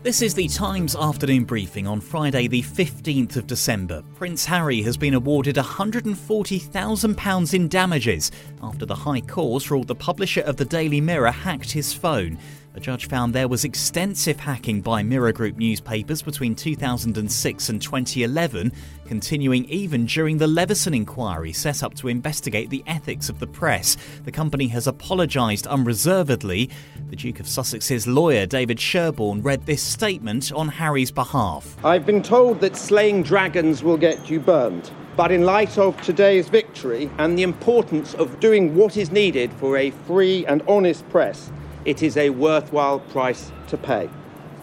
This is the Times afternoon briefing on Friday, the 15th of December. Prince Harry has been awarded £140,000 in damages after the High Court ruled the publisher of the Daily Mirror hacked his phone. A judge found there was extensive hacking by Mirror Group newspapers between 2006 and 2011, continuing even during the Leveson inquiry set up to investigate the ethics of the press. The company has apologised unreservedly. The Duke of Sussex's lawyer, David Sherborne, read this statement on Harry's behalf. I've been told that slaying dragons will get you burned. But in light of today's victory and the importance of doing what is needed for a free and honest press, it is a worthwhile price to pay.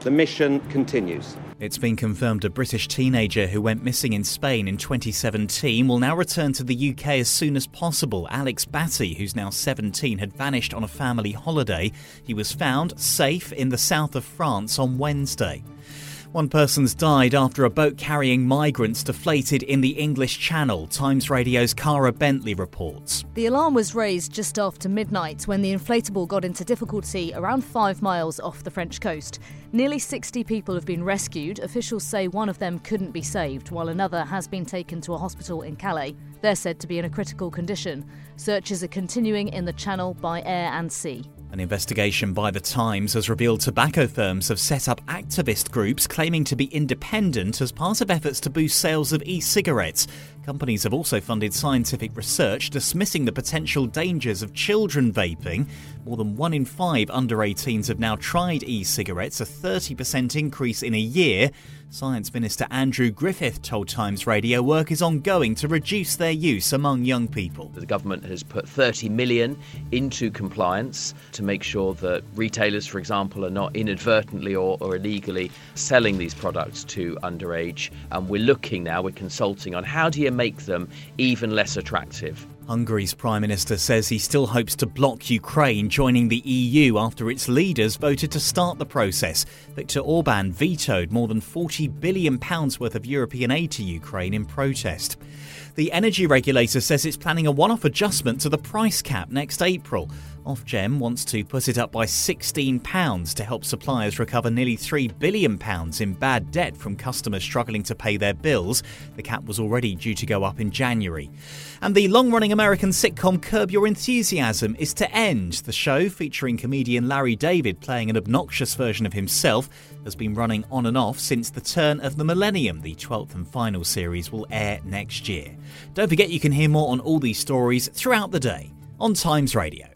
The mission continues. It's been confirmed a British teenager who went missing in Spain in 2017 will now return to the UK as soon as possible. Alex Batty, who's now 17, had vanished on a family holiday. He was found safe in the south of France on Wednesday. One person's died after a boat carrying migrants deflated in the English Channel, Times Radio's Cara Bentley reports. The alarm was raised just after midnight when the inflatable got into difficulty around five miles off the French coast. Nearly 60 people have been rescued. Officials say one of them couldn't be saved, while another has been taken to a hospital in Calais. They're said to be in a critical condition. Searches are continuing in the Channel by air and sea. An investigation by The Times has revealed tobacco firms have set up activist groups claiming to be independent as part of efforts to boost sales of e cigarettes. Companies have also funded scientific research dismissing the potential dangers of children vaping. More than one in five under 18s have now tried e cigarettes, a 30% increase in a year. Science Minister Andrew Griffith told Times Radio work is ongoing to reduce their use among young people. The government has put 30 million into compliance to make sure that retailers, for example, are not inadvertently or, or illegally selling these products to underage. And we're looking now, we're consulting on how do you make them even less attractive. Hungary's Prime Minister says he still hopes to block Ukraine joining the EU after its leaders voted to start the process. Viktor Orban vetoed more than £40 billion worth of European aid to Ukraine in protest. The energy regulator says it's planning a one off adjustment to the price cap next April. Ofgem wants to put it up by £16 to help suppliers recover nearly £3 billion in bad debt from customers struggling to pay their bills. The cap was already due to go up in January. And the long running American sitcom Curb Your Enthusiasm is to end. The show, featuring comedian Larry David playing an obnoxious version of himself, has been running on and off since the turn of the millennium. The 12th and final series will air next year. Don't forget you can hear more on all these stories throughout the day on Times Radio.